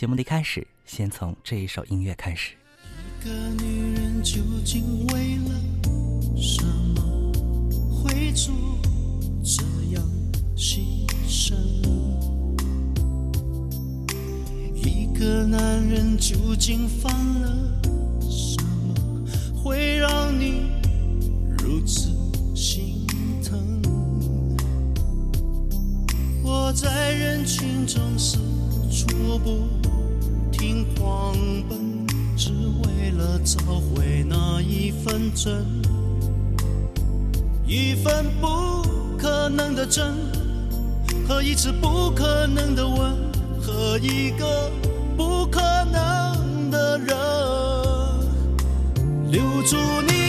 节目的一开始，先从这一首音乐开始。一个女人究竟为了什么会做这样牺牲？一个男人究竟犯了什么会让你如此心疼？我在人群中四处不停狂奔，只为了找回那一份真，一份不可能的真，和一次不可能的吻，和一个不可能的人，留住你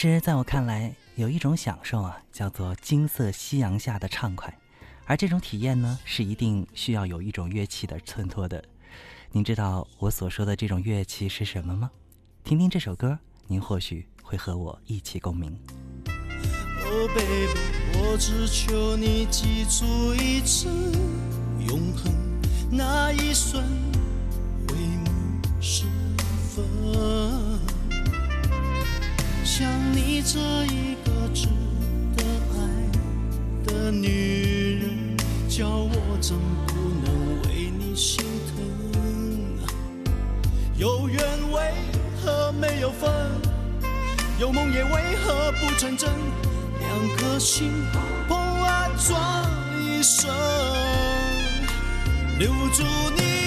其实，在我看来，有一种享受啊，叫做金色夕阳下的畅快，而这种体验呢，是一定需要有一种乐器的衬托的。您知道我所说的这种乐器是什么吗？听听这首歌，您或许会和我一起共鸣。我只求你记住一次，永恒那一瞬，回眸时分。像你这一个值得爱的女人，叫我怎不能为你心疼？有缘为何没有分？有梦也为何不成真？两颗心碰爱撞一生，留住你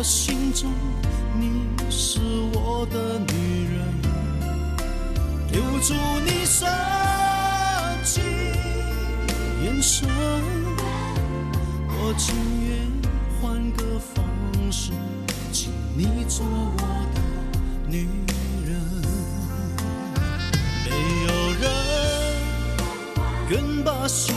我心中你是我的女人，留住你深情眼神，我情愿换个方式，请你做我的女人。没有人愿把心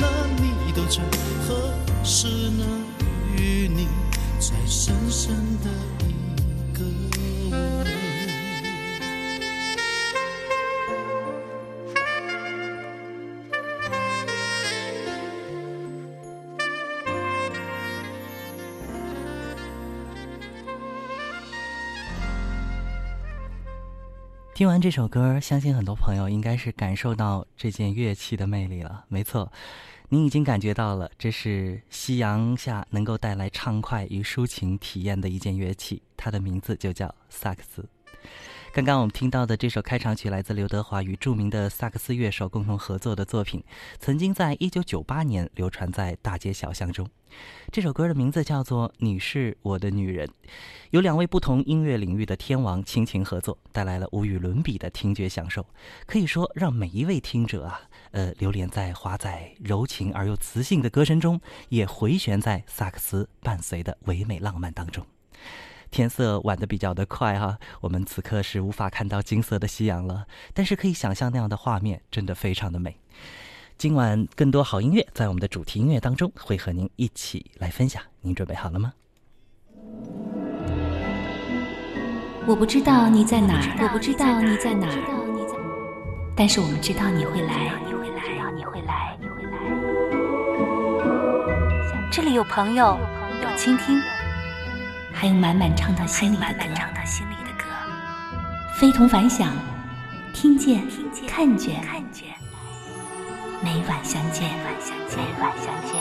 了你都成，何时能与你再深深的一个听完这首歌，相信很多朋友应该是感受到这件乐器的魅力了。没错，您已经感觉到了，这是夕阳下能够带来畅快与抒情体验的一件乐器，它的名字就叫萨克斯。刚刚我们听到的这首开场曲来自刘德华与著名的萨克斯乐手共同合作的作品，曾经在一九九八年流传在大街小巷中。这首歌的名字叫做《你是我的女人》，有两位不同音乐领域的天王倾情合作，带来了无与伦比的听觉享受，可以说让每一位听者啊，呃，流连在华仔柔情而又磁性的歌声中，也回旋在萨克斯伴随的唯美浪漫当中。天色晚的比较的快哈，我们此刻是无法看到金色的夕阳了，但是可以想象那样的画面真的非常的美。今晚更多好音乐在我们的主题音乐当中会和您一起来分享，您准备好了吗？我不知道你在哪儿，我不知道你在哪儿，但是我们知道你会来，你会来，你会来，你会来。这里有朋友，有倾听。还有满满唱到心里的歌，非同凡响，听见，看见，每晚相见，每晚相见。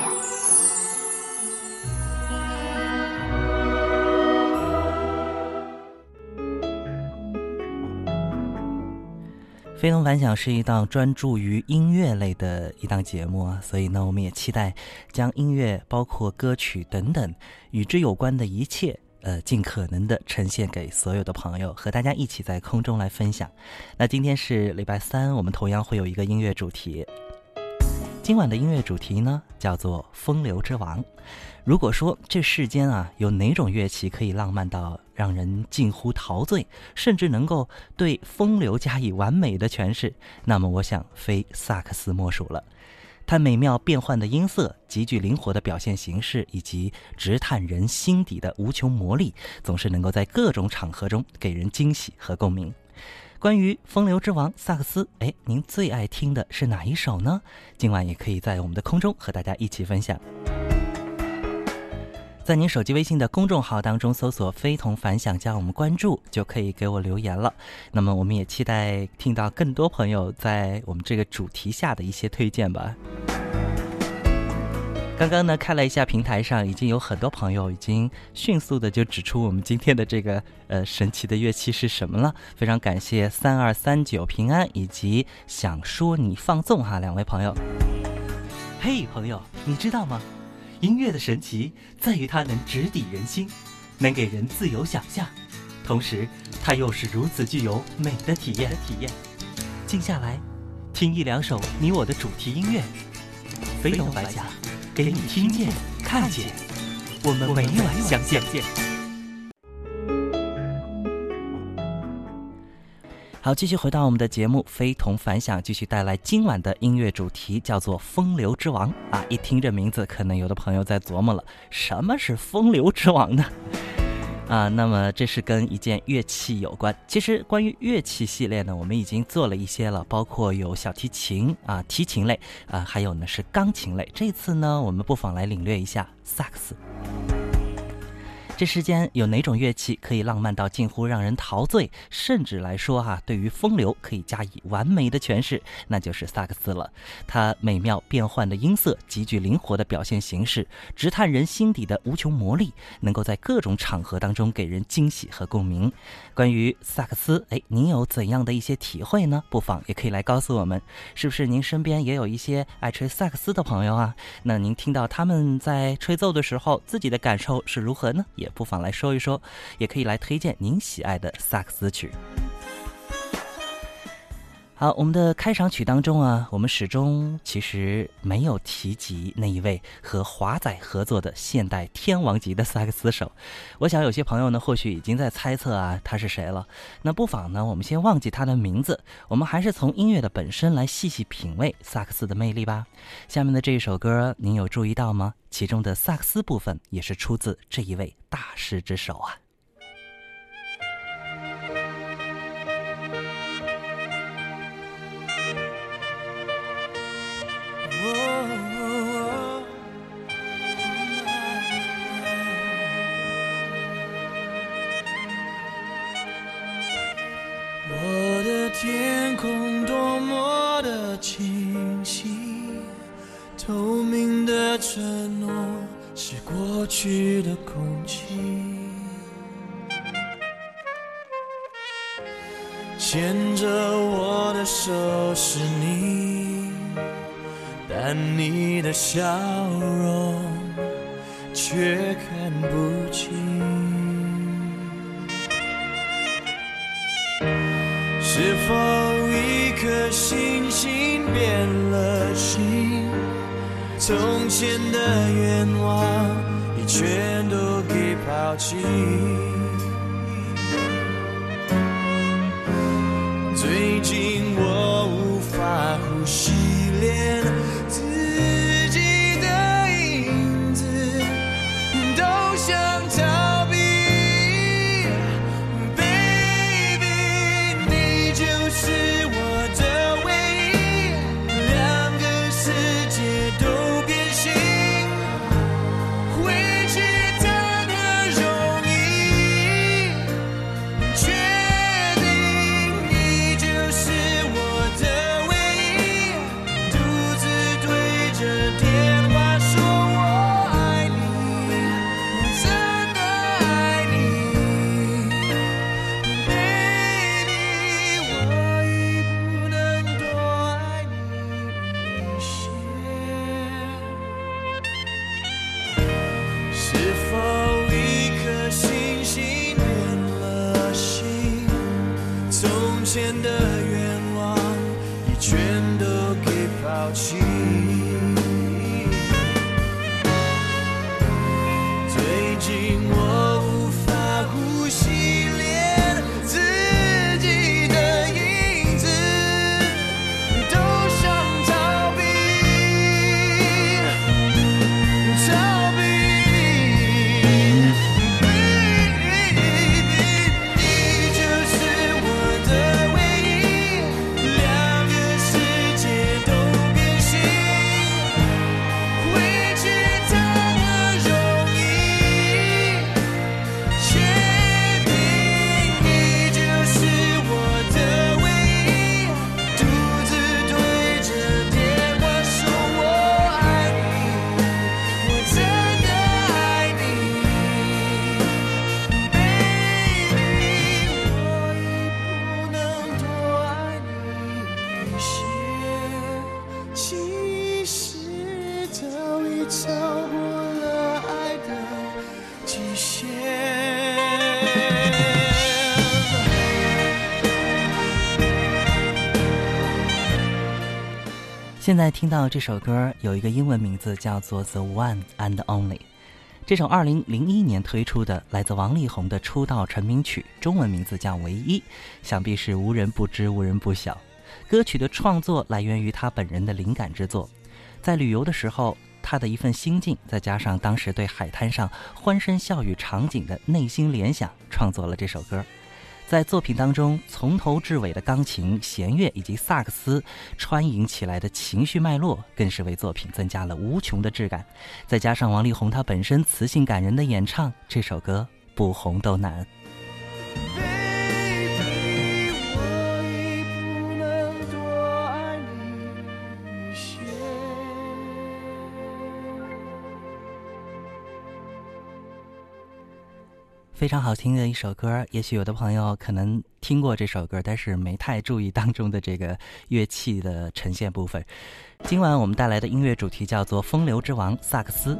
非同凡响是一档专注于音乐类的一档节目啊，所以呢，我们也期待将音乐，包括歌曲等等与之有关的一切。呃，尽可能的呈现给所有的朋友，和大家一起在空中来分享。那今天是礼拜三，我们同样会有一个音乐主题。今晚的音乐主题呢，叫做《风流之王》。如果说这世间啊，有哪种乐器可以浪漫到让人近乎陶醉，甚至能够对风流加以完美的诠释，那么我想非萨克斯莫属了。它美妙变幻的音色、极具灵活的表现形式，以及直探人心底的无穷魔力，总是能够在各种场合中给人惊喜和共鸣。关于风流之王萨克斯，哎，您最爱听的是哪一首呢？今晚也可以在我们的空中和大家一起分享。在您手机微信的公众号当中搜索“非同凡响”，加我们关注，就可以给我留言了。那么，我们也期待听到更多朋友在我们这个主题下的一些推荐吧。刚刚呢，看了一下平台上，已经有很多朋友已经迅速的就指出我们今天的这个呃神奇的乐器是什么了。非常感谢三二三九平安以及想说你放纵哈两位朋友。嘿，朋友，你知道吗？音乐的神奇在于它能直抵人心，能给人自由想象，同时它又是如此具有美的体验。体验，静下来，听一两首你我的主题音乐，飞龙白甲，给你听见、看见，我们每晚相见。好，继续回到我们的节目，非同凡响，继续带来今晚的音乐主题，叫做《风流之王》啊！一听这名字，可能有的朋友在琢磨了，什么是风流之王呢？啊，那么这是跟一件乐器有关。其实关于乐器系列呢，我们已经做了一些了，包括有小提琴啊、提琴类啊，还有呢是钢琴类。这次呢，我们不妨来领略一下萨克斯。这世间有哪种乐器可以浪漫到近乎让人陶醉，甚至来说哈，对于风流可以加以完美的诠释，那就是萨克斯了。它美妙变幻的音色，极具灵活的表现形式，直探人心底的无穷魔力，能够在各种场合当中给人惊喜和共鸣。关于萨克斯，哎，您有怎样的一些体会呢？不妨也可以来告诉我们，是不是您身边也有一些爱吹萨克斯的朋友啊？那您听到他们在吹奏的时候，自己的感受是如何呢？也不妨来说一说，也可以来推荐您喜爱的萨克斯曲。好，我们的开场曲当中啊，我们始终其实没有提及那一位和华仔合作的现代天王级的萨克斯手。我想有些朋友呢，或许已经在猜测啊，他是谁了。那不妨呢，我们先忘记他的名字，我们还是从音乐的本身来细细品味萨克斯的魅力吧。下面的这一首歌，您有注意到吗？其中的萨克斯部分也是出自这一位大师之手啊。心？从前的愿望已全都给抛弃。现在听到这首歌有一个英文名字叫做《The One and Only》，这首2001年推出的来自王力宏的出道成名曲，中文名字叫《唯一》，想必是无人不知、无人不晓。歌曲的创作来源于他本人的灵感之作，在旅游的时候，他的一份心境，再加上当时对海滩上欢声笑语场景的内心联想，创作了这首歌。在作品当中，从头至尾的钢琴、弦乐以及萨克斯穿引起来的情绪脉络，更是为作品增加了无穷的质感。再加上王力宏他本身磁性感人的演唱，这首歌不红都难。非常好听的一首歌，也许有的朋友可能听过这首歌，但是没太注意当中的这个乐器的呈现部分。今晚我们带来的音乐主题叫做《风流之王》萨克斯。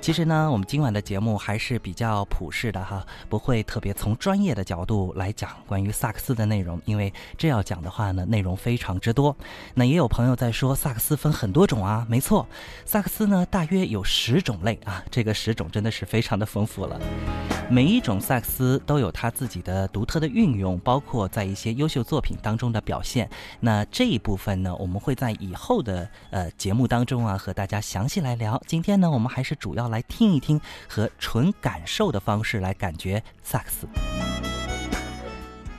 其实呢，我们今晚的节目还是比较普世的哈，不会特别从专业的角度来讲关于萨克斯的内容，因为这要讲的话呢，内容非常之多。那也有朋友在说萨克斯分很多种啊，没错，萨克斯呢大约有十种类啊，这个十种真的是非常的丰富了。每一种萨克斯都有它自己的独特的运用，包括在一些优秀作品当中的表现。那这一部分呢，我们会在以后的呃节目当中啊和大家详细来聊。今天呢，我们还是主要来听一听和纯感受的方式来感觉萨克斯。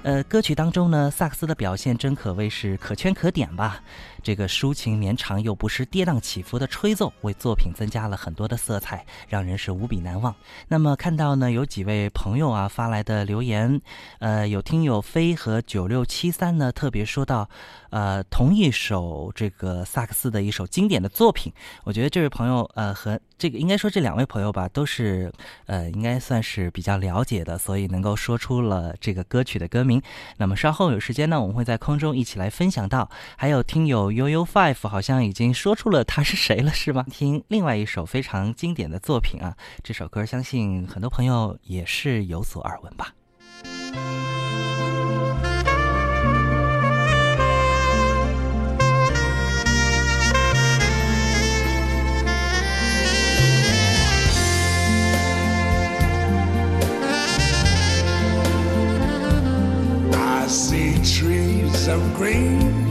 呃，歌曲当中呢，萨克斯的表现真可谓是可圈可点吧。这个抒情绵长又不失跌宕起伏的吹奏，为作品增加了很多的色彩，让人是无比难忘。那么看到呢，有几位朋友啊发来的留言，呃，有听友飞和九六七三呢特别说到，呃，同一首这个萨克斯的一首经典的作品。我觉得这位朋友呃和这个应该说这两位朋友吧，都是呃，应该算是比较了解的，所以能够说出了这个歌曲的歌名。那么稍后有时间呢，我们会在空中一起来分享到。还有听友悠悠 five 好像已经说出了他是谁了，是吗？听另外一首非常经典的作品啊，这首歌相信很多朋友也是有所耳闻吧。trees of green,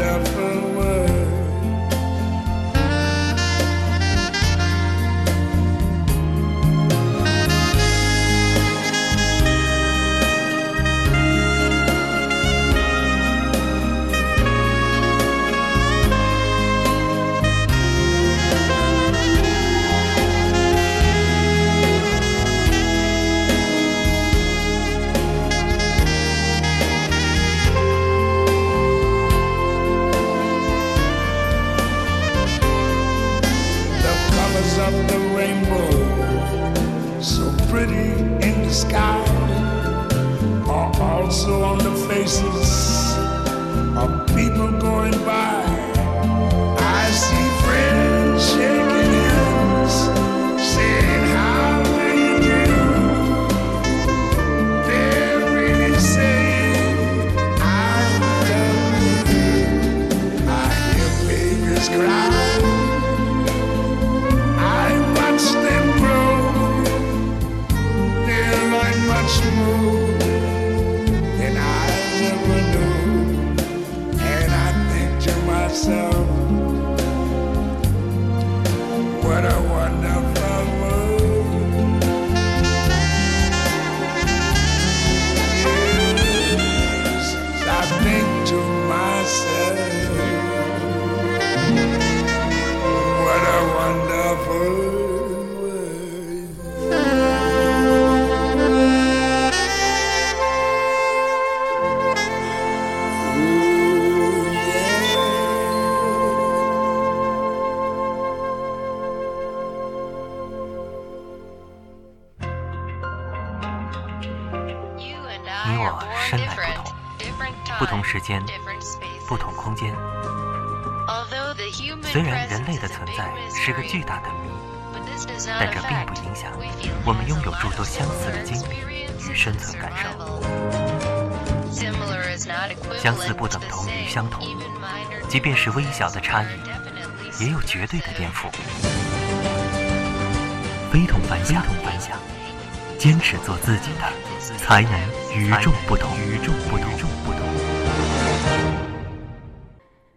down 虽然人类的存在是个巨大的谜，但这并不影响我们拥有诸多相似的经历与生存感受。相似不等同于相同，即便是微小的差异，也有绝对的颠覆。非同凡响，坚持做自己的，才能与众不同。与众不同。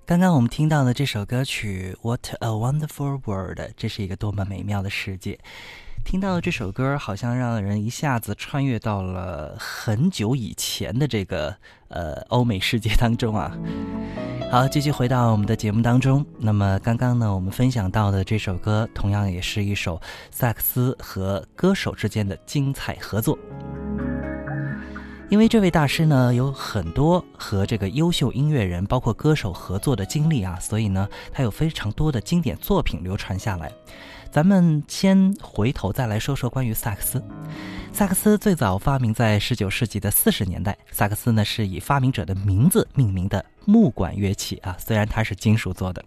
刚刚我们听到的这首歌曲《What a Wonderful World》，这是一个多么美妙的世界。听到这首歌，好像让人一下子穿越到了很久以前的这个呃欧美世界当中啊。好，继续回到我们的节目当中。那么刚刚呢，我们分享到的这首歌，同样也是一首萨克斯和歌手之间的精彩合作。因为这位大师呢有很多和这个优秀音乐人，包括歌手合作的经历啊，所以呢他有非常多的经典作品流传下来。咱们先回头再来说说关于萨克斯。萨克斯最早发明在十九世纪的四十年代，萨克斯呢是以发明者的名字命名的木管乐器啊，虽然它是金属做的，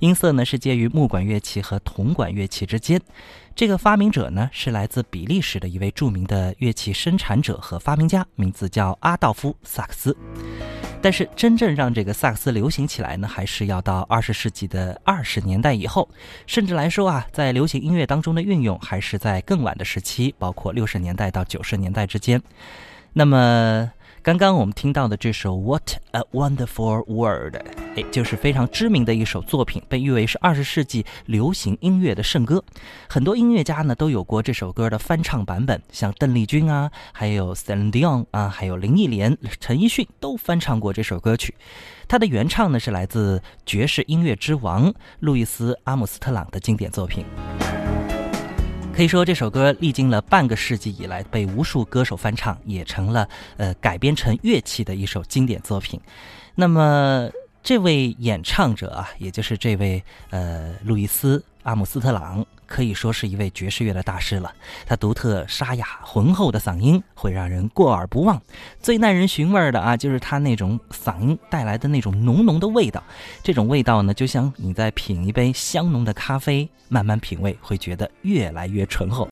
音色呢是介于木管乐器和铜管乐器之间。这个发明者呢，是来自比利时的一位著名的乐器生产者和发明家，名字叫阿道夫·萨克斯。但是真正让这个萨克斯流行起来呢，还是要到二十世纪的二十年代以后，甚至来说啊，在流行音乐当中的运用还是在更晚的时期，包括六十年代到九十年代之间。那么。刚刚我们听到的这首《What a Wonderful World》，哎，就是非常知名的一首作品，被誉为是二十世纪流行音乐的圣歌。很多音乐家呢都有过这首歌的翻唱版本，像邓丽君啊，还有 Celine Dion 啊，还有林忆莲、陈奕迅都翻唱过这首歌曲。它的原唱呢是来自爵士音乐之王路易斯·阿姆斯特朗的经典作品。可以说这首歌历经了半个世纪以来，被无数歌手翻唱，也成了呃改编成乐器的一首经典作品。那么这位演唱者啊，也就是这位呃路易斯·阿姆斯特朗。可以说是一位爵士乐的大师了。他独特沙哑浑厚的嗓音会让人过耳不忘。最耐人寻味的啊，就是他那种嗓音带来的那种浓浓的味道。这种味道呢，就像你在品一杯香浓的咖啡，慢慢品味，会觉得越来越醇厚。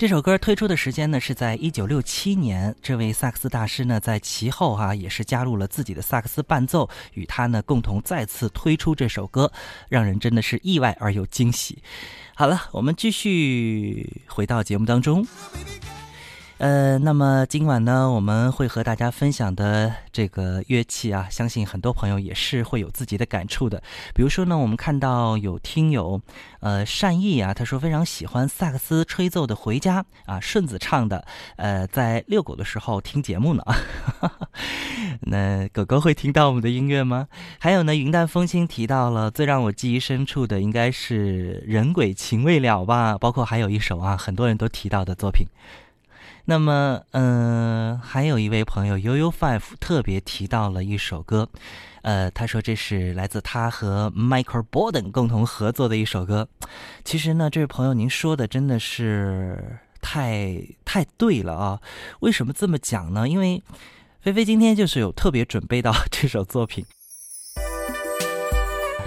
这首歌推出的时间呢是在一九六七年。这位萨克斯大师呢，在其后哈也是加入了自己的萨克斯伴奏，与他呢共同再次推出这首歌，让人真的是意外而又惊喜。好了，我们继续回到节目当中。呃，那么今晚呢，我们会和大家分享的这个乐器啊，相信很多朋友也是会有自己的感触的。比如说呢，我们看到有听友，呃，善意啊，他说非常喜欢萨克斯吹奏的《回家》啊，顺子唱的，呃，在遛狗的时候听节目呢。那狗狗会听到我们的音乐吗？还有呢，云淡风轻提到了最让我记忆深处的，应该是人鬼情未了吧？包括还有一首啊，很多人都提到的作品。那么，嗯，还有一位朋友悠悠 five 特别提到了一首歌，呃，他说这是来自他和 Michael Borden 共同合作的一首歌。其实呢，这位朋友您说的真的是太太对了啊！为什么这么讲呢？因为菲菲今天就是有特别准备到这首作品。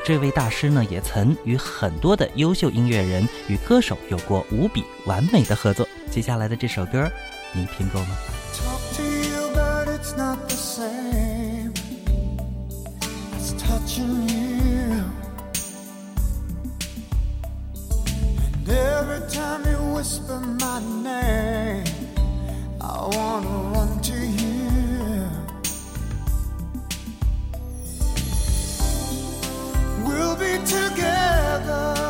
这位大师呢，也曾与很多的优秀音乐人与歌手有过无比完美的合作。接下来的这首歌。您听过吗？Every time you whisper my name, I wanna run together.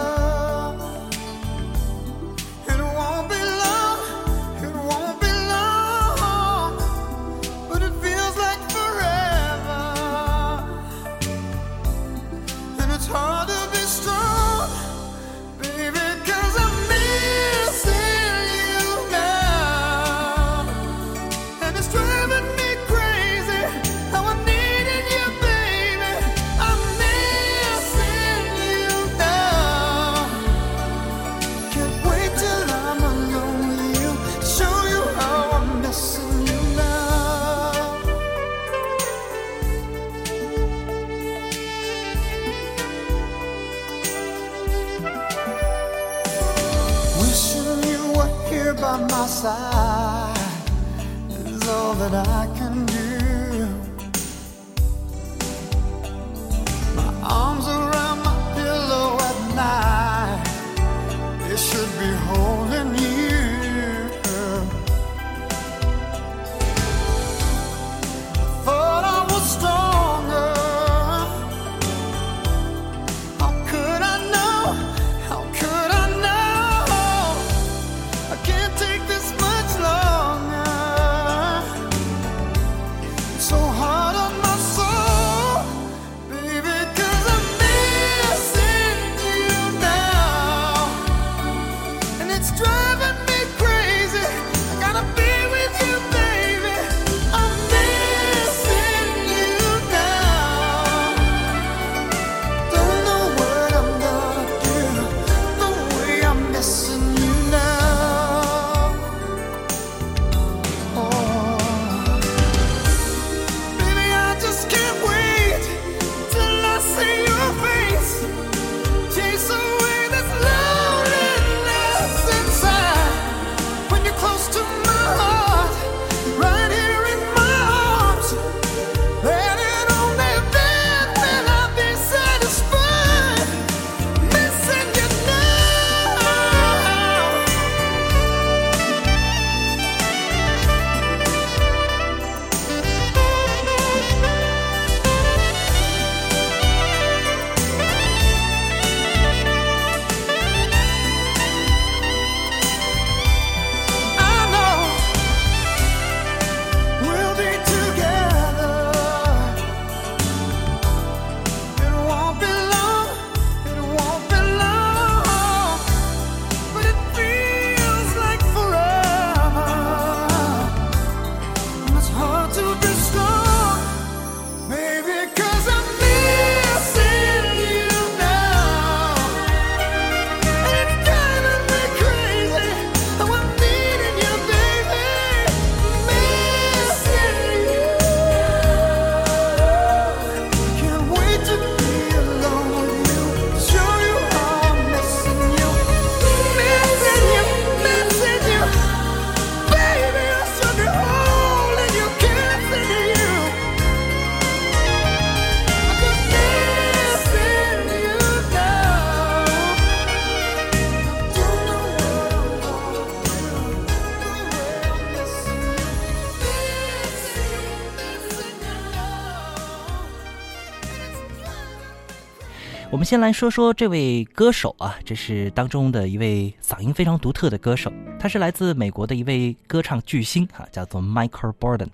我们先来说说这位歌手啊，这是当中的一位嗓音非常独特的歌手，他是来自美国的一位歌唱巨星啊，叫做 Michael Borden。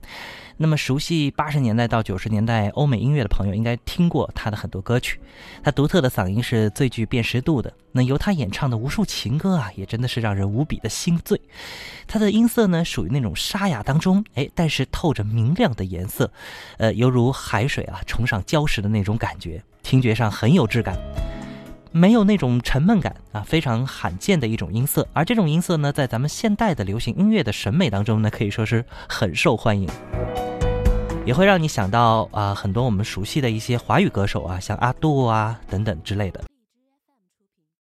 那么熟悉八十年代到九十年代欧美音乐的朋友，应该听过他的很多歌曲。他独特的嗓音是最具辨识度的。那由他演唱的无数情歌啊，也真的是让人无比的心醉。他的音色呢，属于那种沙哑当中，哎，但是透着明亮的颜色，呃，犹如海水啊冲上礁石的那种感觉，听觉上很有质感。没有那种沉闷感啊，非常罕见的一种音色。而这种音色呢，在咱们现代的流行音乐的审美当中呢，可以说是很受欢迎，也会让你想到啊，很多我们熟悉的一些华语歌手啊，像阿杜啊等等之类的。